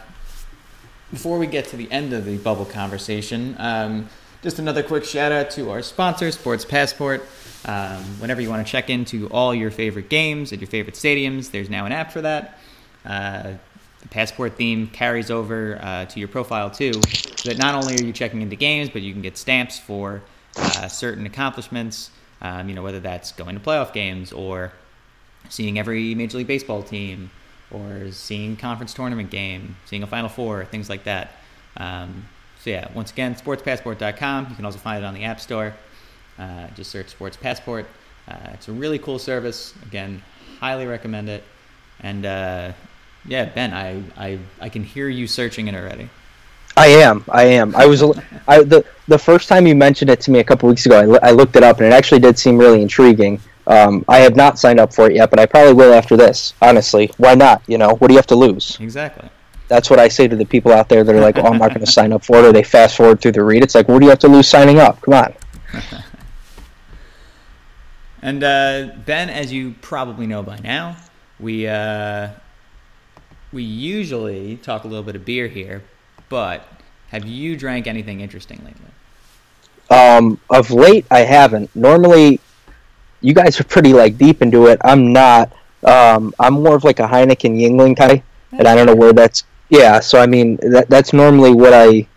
before we get to the end of the bubble conversation? Um, just another quick shout out to our sponsor, Sports Passport. Um, whenever you want to check into all your favorite games at your favorite stadiums, there's now an app for that. Uh, the passport theme carries over uh, to your profile too, so that not only are you checking into games, but you can get stamps for uh, certain accomplishments. Um, you know, whether that's going to playoff games or seeing every Major League Baseball team, or seeing conference tournament game, seeing a Final Four, things like that. Um, so yeah, once again, sportspassport.com. You can also find it on the App Store. Uh, just search Sports Passport. Uh, it's a really cool service. Again, highly recommend it. And uh, yeah, Ben, I, I I can hear you searching it already. I am. I am. I was. I the the first time you mentioned it to me a couple weeks ago, I, I looked it up and it actually did seem really intriguing. Um, I have not signed up for it yet, but I probably will after this. Honestly, why not? You know, what do you have to lose? Exactly. That's what I say to the people out there that are like, "Oh, I'm not going to sign up for it," or they fast forward through the read. It's like, what do you have to lose signing up? Come on. and uh, Ben, as you probably know by now, we uh, we usually talk a little bit of beer here, but have you drank anything interesting lately? Um, of late, I haven't. Normally, you guys are pretty like deep into it. I'm not. Um, I'm more of like a Heineken Yuengling guy, and I don't know where that's. Yeah, so I mean that that's normally what I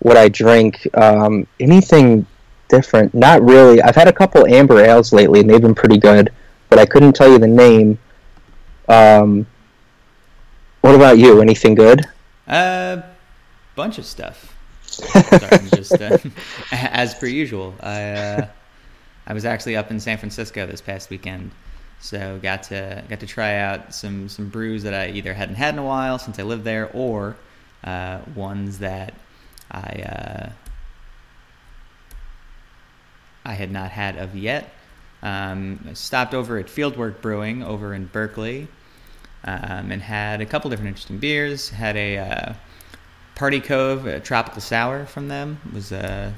what I drink. Um, anything different? Not really. I've had a couple amber ales lately, and they've been pretty good, but I couldn't tell you the name. Um, what about you? Anything good? A uh, bunch of stuff. Sorry, just uh, as per usual. I uh, I was actually up in San Francisco this past weekend, so got to got to try out some some brews that I either hadn't had in a while since I lived there, or uh, ones that I uh, I had not had of yet. Um, stopped over at Fieldwork Brewing over in Berkeley um, and had a couple different interesting beers. Had a uh, Party Cove a tropical sour from them. It was uh,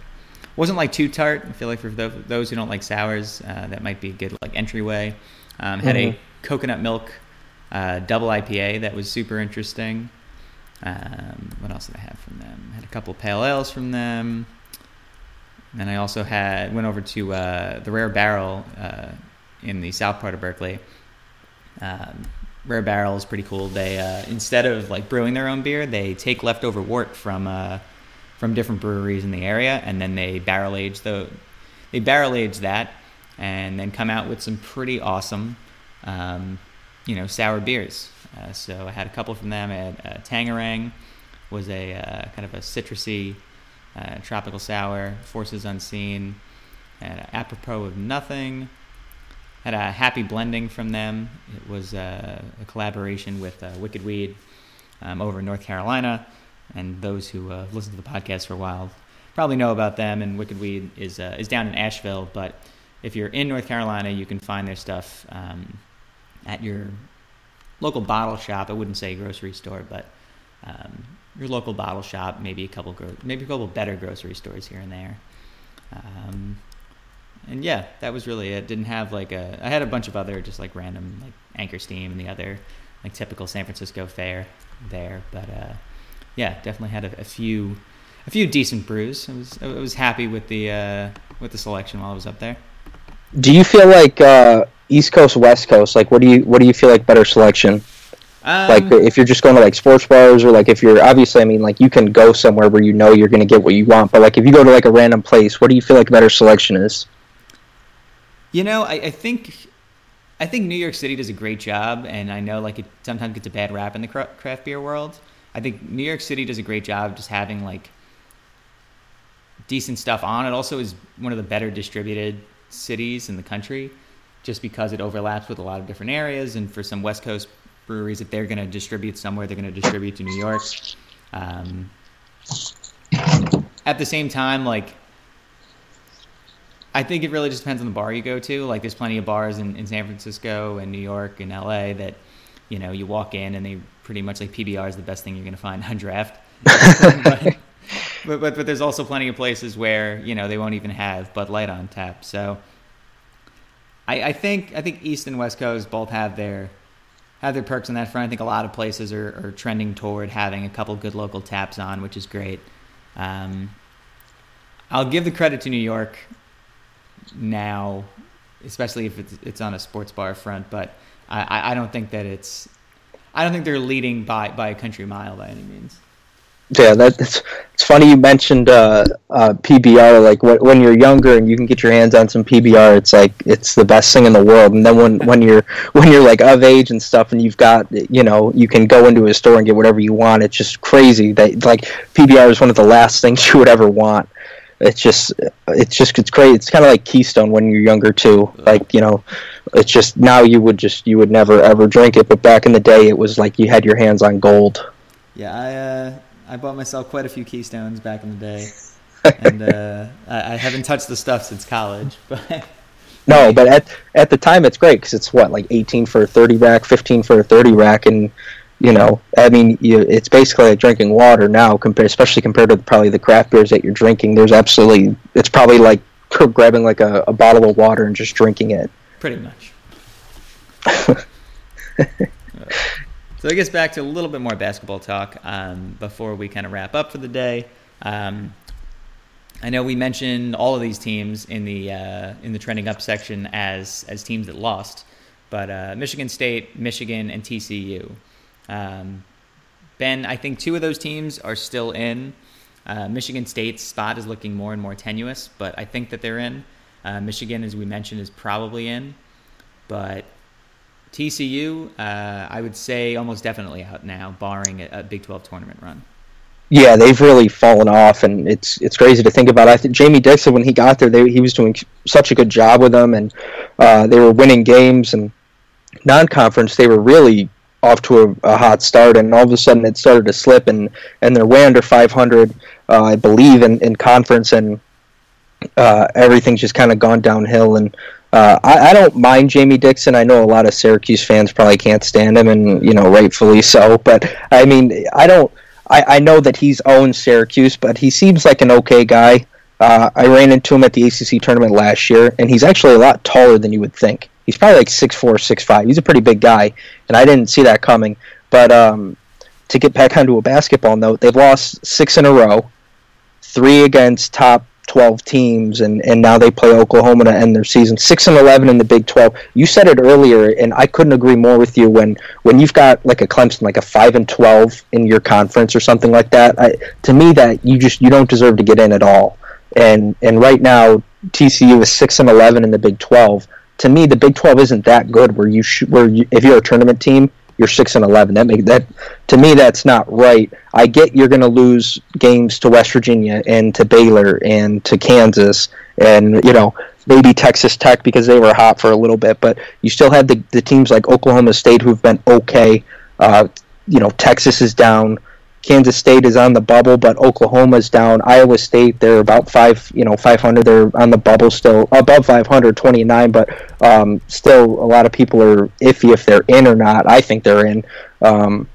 wasn't like too tart. I feel like for those who don't like sours, uh, that might be a good like entryway. Um, had mm-hmm. a coconut milk uh, double IPA that was super interesting. Um, what else did I have from them? Had a couple pale ales from them. And I also had went over to uh, the Rare Barrel uh, in the south part of Berkeley. Um, Rare Barrel is pretty cool. They uh, instead of like brewing their own beer, they take leftover wort from uh, from different breweries in the area, and then they barrel age the they barrel age that, and then come out with some pretty awesome, um, you know, sour beers. Uh, so I had a couple from them. I had uh, Tangerang, was a uh, kind of a citrusy uh, tropical sour. Forces Unseen, and apropos of nothing had a happy blending from them. It was uh, a collaboration with uh, Wicked Weed um, over in North Carolina, and those who uh, listened to the podcast for a while probably know about them. And Wicked Weed is is down in Asheville, but if you're in North Carolina, you can find their stuff um, at your local bottle shop. I wouldn't say grocery store, but um, your local bottle shop, maybe a couple gro- maybe a couple better grocery stores here and there. Um, and yeah, that was really it. Didn't have like a. I had a bunch of other just like random like Anchor Steam and the other like typical San Francisco fare there, but uh, yeah, definitely had a, a, few a few decent brews. I was I was happy with the uh, with the selection while I was up there. Do you feel like uh, East Coast West Coast? Like, what do you what do you feel like better selection? Um, like if you're just going to like sports bars or like if you're obviously I mean like you can go somewhere where you know you're going to get what you want but like if you go to like a random place what do you feel like better selection is You know, I, I think I think New York City does a great job, and I know like it sometimes gets a bad rap in the craft beer world. I think New York City does a great job just having like decent stuff on. It also is one of the better distributed cities in the country, just because it overlaps with a lot of different areas. And for some West Coast breweries, if they're going to distribute somewhere, they're going to distribute to New York. Um, at the same time, like I think it really just depends on the bar you go to. Like, there's plenty of bars in, in San Francisco and New York and LA that, you know, you walk in and they pretty much like PBR is the best thing you're going to find on draft. but, but, but, but, there's also plenty of places where, you know, they won't even have Bud Light on tap. So I, I think, I think East and West Coast both have their, have their perks on that front. I think a lot of places are, are trending toward having a couple good local taps on, which is great. Um, I'll give the credit to New York now, especially if it's, it's on a sports bar front. But I, I don't think that it's I don't think they're leading by by a country mile by any means. Yeah, that's it's funny you mentioned uh, uh, PBR. Like when you're younger and you can get your hands on some PBR, it's like it's the best thing in the world. And then when, when you're when you're like of age and stuff, and you've got you know you can go into a store and get whatever you want. It's just crazy that like PBR is one of the last things you would ever want it's just it's just it's great it's kind of like keystone when you're younger too like you know it's just now you would just you would never ever drink it but back in the day it was like you had your hands on gold yeah i uh i bought myself quite a few keystones back in the day and uh I, I haven't touched the stuff since college but no but at at the time it's great because it's what like 18 for a 30 rack 15 for a 30 rack and you know, I mean, you, it's basically like drinking water now, compared, especially compared to probably the craft beers that you're drinking. There's absolutely, it's probably like grabbing like a, a bottle of water and just drinking it. Pretty much. so I guess back to a little bit more basketball talk um, before we kind of wrap up for the day. Um, I know we mentioned all of these teams in the uh, in the trending up section as as teams that lost, but uh, Michigan State, Michigan, and TCU. Um, ben, I think two of those teams are still in. Uh, Michigan State's spot is looking more and more tenuous, but I think that they're in. Uh, Michigan, as we mentioned, is probably in, but TCU, uh, I would say almost definitely out now, barring a, a, Big 12 tournament run. Yeah, they've really fallen off, and it's it's crazy to think about. I think Jamie Dixon, when he got there, they, he was doing such a good job with them, and uh, they were winning games and non-conference. They were really off to a, a, hot start, and all of a sudden it started to slip, and, and they're way under 500, uh, I believe, in, in conference, and uh, everything's just kind of gone downhill. And uh, I, I, don't mind Jamie Dixon. I know a lot of Syracuse fans probably can't stand him, and you know, rightfully so. But I mean, I don't. I, I know that he's owned Syracuse, but he seems like an okay guy. Uh, I ran into him at the ACC tournament last year, and he's actually a lot taller than you would think. He's probably like six four, six five. He's a pretty big guy, and I didn't see that coming. But um, to get back onto a basketball note, they've lost six in a row, three against top 12 teams, and, and now they play Oklahoma to end their season. 6 and 11 in the Big 12. You said it earlier, and I couldn't agree more with you. When when you've got like a Clemson, like a 5 and 12 in your conference or something like that, I, to me that you just you don't deserve to get in at all. And and right now TCU is 6 and 11 in the Big 12 to me, the Big Twelve isn't that good. Where you sh- where you, if you're a tournament team, you're six and eleven. That make that to me that's not right. I get you're going to lose games to West Virginia and to Baylor and to Kansas and you know maybe Texas Tech because they were hot for a little bit, but you still had the the teams like Oklahoma State who've been okay. Uh, you know Texas is down. Kansas State is on the bubble, but Oklahoma's down. Iowa State, they're about five, you know, 500. They're on the bubble still, above 500, 29, but um, still a lot of people are iffy if they're in or not. I think they're in, um,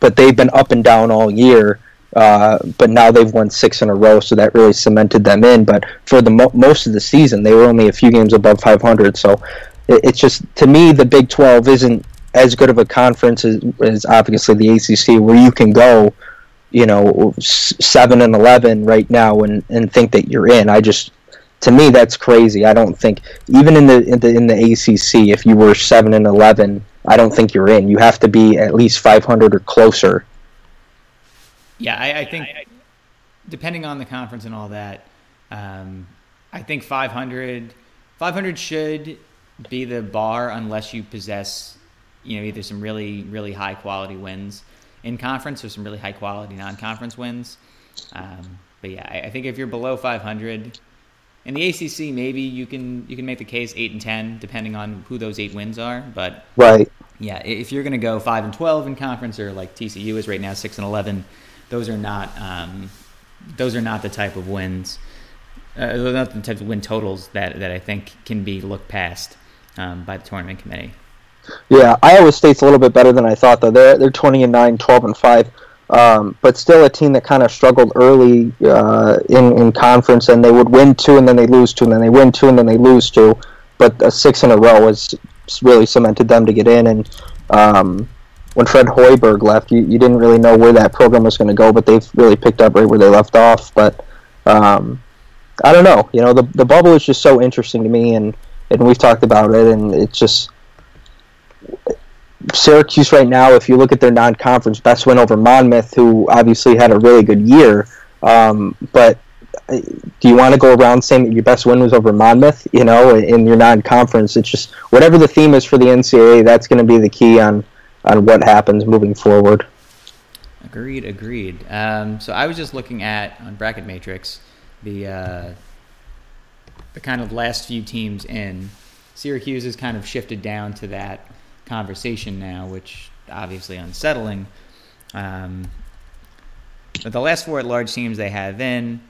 but they've been up and down all year. Uh, but now they've won six in a row, so that really cemented them in. But for the mo- most of the season, they were only a few games above 500. So it, it's just to me, the Big 12 isn't as good of a conference as, as obviously the ACC, where you can go, you know, seven and eleven right now and and think that you're in. I just to me that's crazy. I don't think even in the in the in the ACC, if you were seven and eleven, I don't think you're in. You have to be at least 500 or closer. Yeah, I, I think depending on the conference and all that, um, I think 500 500 should be the bar unless you possess, you know, either some really really high quality wins in conference or some really high quality non conference wins. Um, but yeah, I, I think if you're below 500 in the ACC, maybe you can you can make the case eight and ten, depending on who those eight wins are. But right, yeah, if you're going to go five and twelve in conference, or like TCU is right now, six and eleven, those are not um, those are not the type of wins, uh, not the type of win totals that that I think can be looked past um, by the tournament committee. Yeah, Iowa State's a little bit better than I thought though. They're they're twenty and 9, 12 and five. Um, but still a team that kind of struggled early uh, in in conference, and they would win two and then they lose two, and then they win two and then they lose two. But a six in a row was really cemented them to get in. And um, when Fred Hoiberg left, you, you didn't really know where that program was going to go, but they've really picked up right where they left off. But um, I don't know. You know, the the bubble is just so interesting to me, and and we've talked about it, and it's just Syracuse right now, if you look at their non-conference best win over Monmouth, who obviously had a really good year, um, but uh, do you want to go around saying that your best win was over Monmouth? You know, in your non-conference, it's just whatever the theme is for the NCAA, that's going to be the key on on what happens moving forward. Agreed, agreed. Um, so I was just looking at on Bracket Matrix the uh, the kind of last few teams in. Syracuse has kind of shifted down to that conversation now, which obviously unsettling. Um, but the last four at-large teams they have in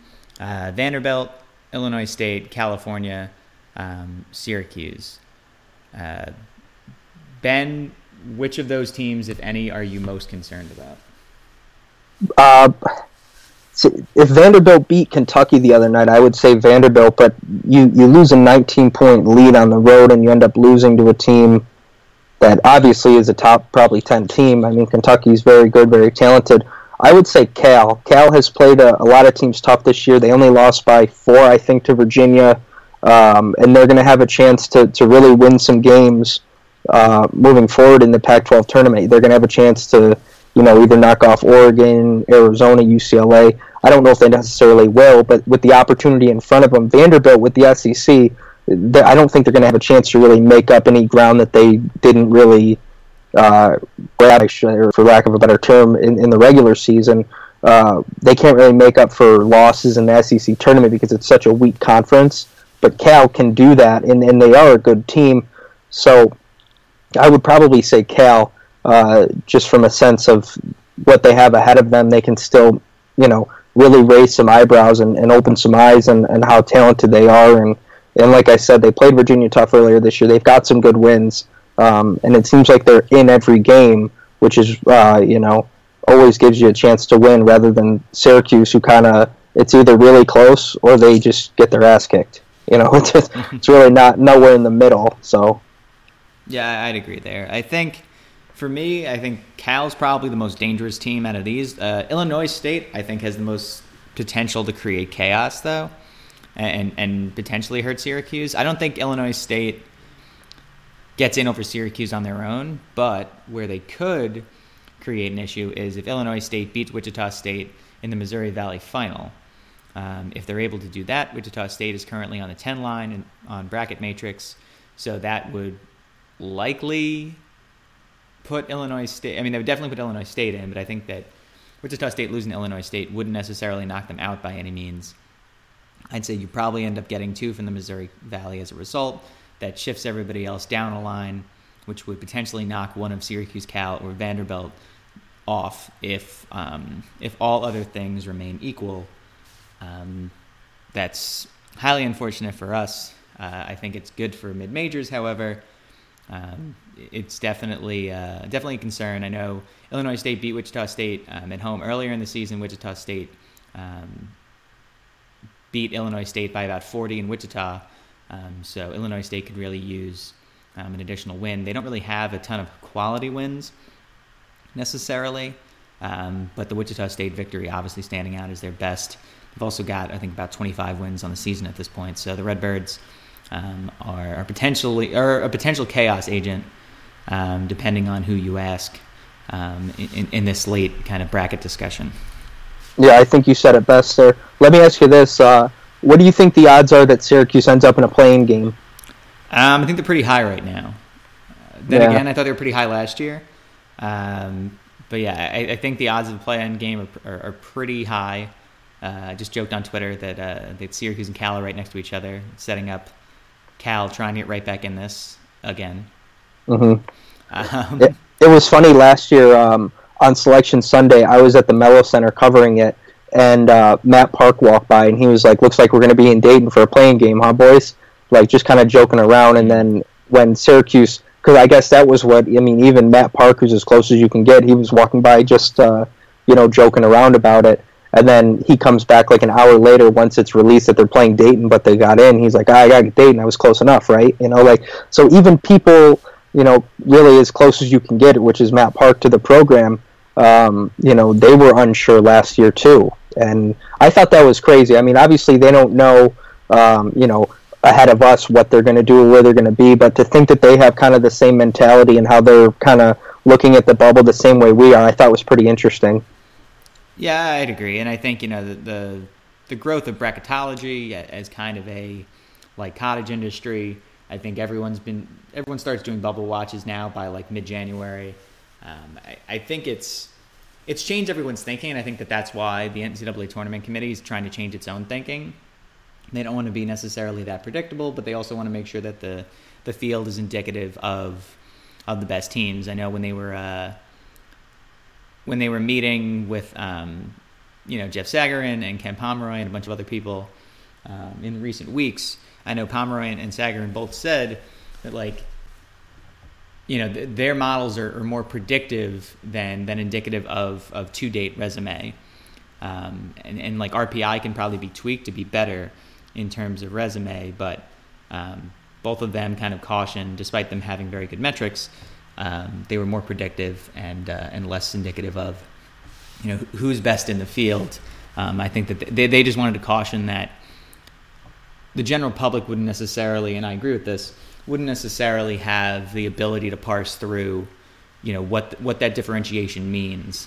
uh, Vanderbilt, Illinois State, California, um, Syracuse. Uh, ben, which of those teams, if any, are you most concerned about? Uh, if Vanderbilt beat Kentucky the other night, I would say Vanderbilt, but you, you lose a 19 point lead on the road and you end up losing to a team that obviously is a top probably 10 team. I mean, Kentucky's very good, very talented. I would say Cal. Cal has played a, a lot of teams tough this year. They only lost by four, I think, to Virginia, um, and they're going to have a chance to, to really win some games uh, moving forward in the Pac-12 tournament. They're going to have a chance to, you know, either knock off Oregon, Arizona, UCLA. I don't know if they necessarily will, but with the opportunity in front of them, Vanderbilt with the SEC I don't think they're going to have a chance to really make up any ground that they didn't really uh, or for lack of a better term, in, in the regular season. Uh, they can't really make up for losses in the SEC tournament because it's such a weak conference. But Cal can do that, and, and they are a good team. So I would probably say Cal, uh, just from a sense of what they have ahead of them. They can still, you know, really raise some eyebrows and, and open some eyes and, and how talented they are and and like I said, they played Virginia tough earlier this year. They've got some good wins, um, and it seems like they're in every game, which is uh, you know always gives you a chance to win rather than Syracuse, who kind of it's either really close or they just get their ass kicked. You know, it's, it's really not nowhere in the middle. So, yeah, I'd agree there. I think for me, I think Cal's probably the most dangerous team out of these. Uh, Illinois State, I think, has the most potential to create chaos, though and and potentially hurt Syracuse. I don't think Illinois State gets in over Syracuse on their own, but where they could create an issue is if Illinois State beats Wichita State in the Missouri Valley final. Um, if they're able to do that, Wichita State is currently on the 10 line and on bracket matrix, so that would likely put Illinois State. I mean, they would definitely put Illinois State in, but I think that Wichita State losing Illinois State wouldn't necessarily knock them out by any means. I'd say you probably end up getting two from the Missouri Valley as a result. That shifts everybody else down a line, which would potentially knock one of Syracuse, Cal, or Vanderbilt off if um, if all other things remain equal. Um, that's highly unfortunate for us. Uh, I think it's good for mid majors, however. Um, it's definitely uh, definitely a concern. I know Illinois State beat Wichita State um, at home earlier in the season. Wichita State um, beat Illinois State by about 40 in Wichita. Um, so Illinois State could really use um, an additional win. They don't really have a ton of quality wins necessarily, um, but the Wichita State victory obviously standing out as their best. They've also got, I think, about 25 wins on the season at this point. So the Redbirds um, are, are, potentially are a potential chaos agent, um, depending on who you ask um, in, in this late kind of bracket discussion. Yeah, I think you said it best, sir. Let me ask you this: uh, What do you think the odds are that Syracuse ends up in a play-in game? Um, I think they're pretty high right now. Uh, then Yeah. again, I thought they were pretty high last year. Um, but yeah, I, I think the odds of the play-in game are, are, are pretty high. Uh, I just joked on Twitter that uh, that Syracuse and Cal are right next to each other, setting up Cal trying to get right back in this again. hmm Um, It, it was funny last year um, on Selection Sunday. I was at the Melo Center covering it, and uh, Matt Park walked by, and he was like, "Looks like we're going to be in Dayton for a play-in game, huh, boys?" Like just kind of joking around. And then when Syracuse, because I guess that was what I mean. Even Matt Park, who's as close as you can get, he was walking by just uh, you know joking around about it. And then he comes back like an hour later once it's released that they're playing Dayton, but they got in. He's like, ah, I got to Dayton. I was close enough, right? You know, like so even people you know, really as close as you can get, which is Matt Park to the program. Um, you know, they were unsure last year too, and I thought that was crazy. I mean, obviously they don't know, um, you know, ahead of us what they're going to do or where they're going to be, but to think that they have kind of the same mentality and how they're kind of looking at the bubble the same way we are, I thought was pretty interesting. Yeah, I'd agree, and I think you know the the, the growth of bracketology as kind of a like cottage industry. I think everyone's been everyone starts doing bubble watches now by like mid January. Um, I, I think it's it's changed everyone's thinking, and I think that that's why the NCAA tournament committee is trying to change its own thinking. They don't want to be necessarily that predictable, but they also want to make sure that the the field is indicative of of the best teams. I know when they were uh, when they were meeting with um, you know Jeff Sagarin and Ken Pomeroy and a bunch of other people um, in recent weeks. I know Pomeroy and, and Sagarin both said that like you know th- their models are, are more predictive than than indicative of of to date resume. Um, and, and like RPI can probably be tweaked to be better in terms of resume, but um, both of them kind of caution, despite them having very good metrics, um, they were more predictive and uh, and less indicative of you know who's best in the field. Um, I think that they they just wanted to caution that the general public wouldn't necessarily, and I agree with this, wouldn't necessarily have the ability to parse through, you know, what what that differentiation means,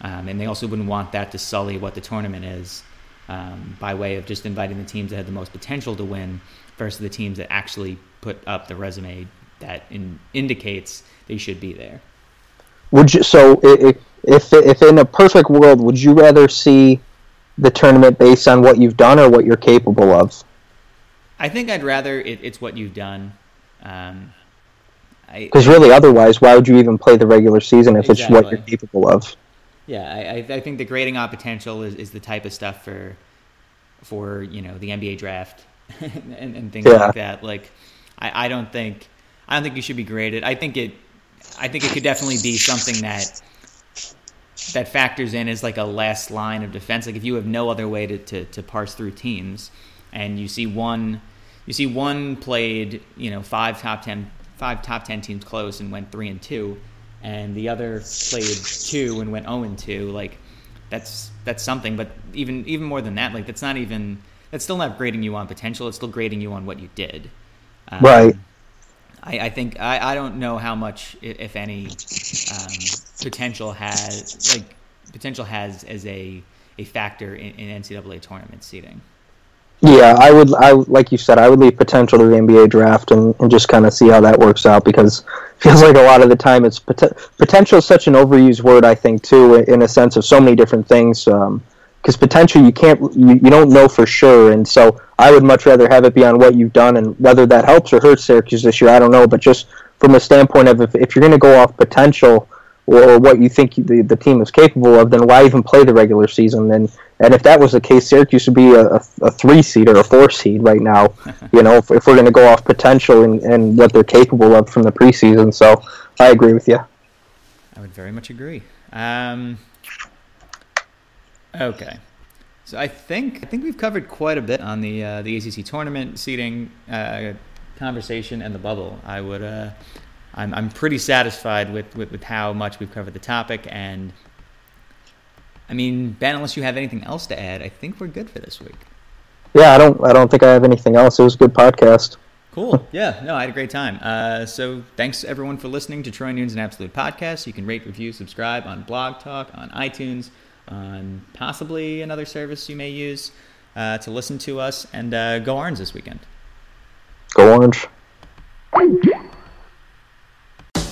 um, and they also wouldn't want that to sully what the tournament is, um, by way of just inviting the teams that had the most potential to win versus the teams that actually put up the resume that in, indicates they should be there. Would you so if if in a perfect world, would you rather see the tournament based on what you've done or what you're capable of? I think I'd rather it, it's what you've done. Um, Because really, otherwise, why would you even play the regular season if it's what you're capable of? Yeah, I, I- think the grading on potential is, is the type of stuff for for you know the NBA draft and, and things Yeah. like that. Like, I, I don't think I don't think you should be graded. I think it I think it could definitely be something that that factors in as like a last line of defense. Like if you have no other way to, to, to parse through teams and you see one you see one played, you know, five top ten five top ten teams close and went three and two and the other played two and went 0 and 2 like that's that's something but even even more than that like that's not even that's still not grading you on potential. It's still grading you on what you did. Um, Right. I, I think I, I don't know how much if any um, potential has like potential has as a a factor in, in NCAA tournament seating Yeah, I would. I like you said, I would leave potential to the NBA draft and, and just kind of see how that works out because it feels like a lot of the time it's pot- potential is such an overused word. I think too, in a sense of so many different things. Um, because potential, you can't, you, you don't know for sure, and so I would much rather have it be on what you've done and whether that helps or hurts Syracuse this year. I don't know, but just from a standpoint of if, if you're going to go off potential or what you think the, the team is capable of, then why even play the regular season? And and if that was the case, Syracuse would be a, a, a three seed or a four seed right now. you know, if, if we're going to go off potential and, and what they're capable of from the preseason. So I agree with you. I would very much agree. Um, okay, so I think I think we've covered quite a bit on the uh, the ACC tournament seating uh, conversation and the bubble. I would uh, I'm I'm pretty satisfied with, with with how much we've covered the topic, and I mean Ben, unless you have anything else to add, I think we're good for this week. Yeah, I don't I don't think I have anything else. It was a good podcast. Cool. Yeah, no, I had a great time. Uh, so thanks everyone for listening to Troy Nunes and Absolute Podcast. You can rate, review, subscribe on Blog Talk, on iTunes, on possibly another service you may use uh, to listen to us, and uh, go Orange this weekend. Go Orange.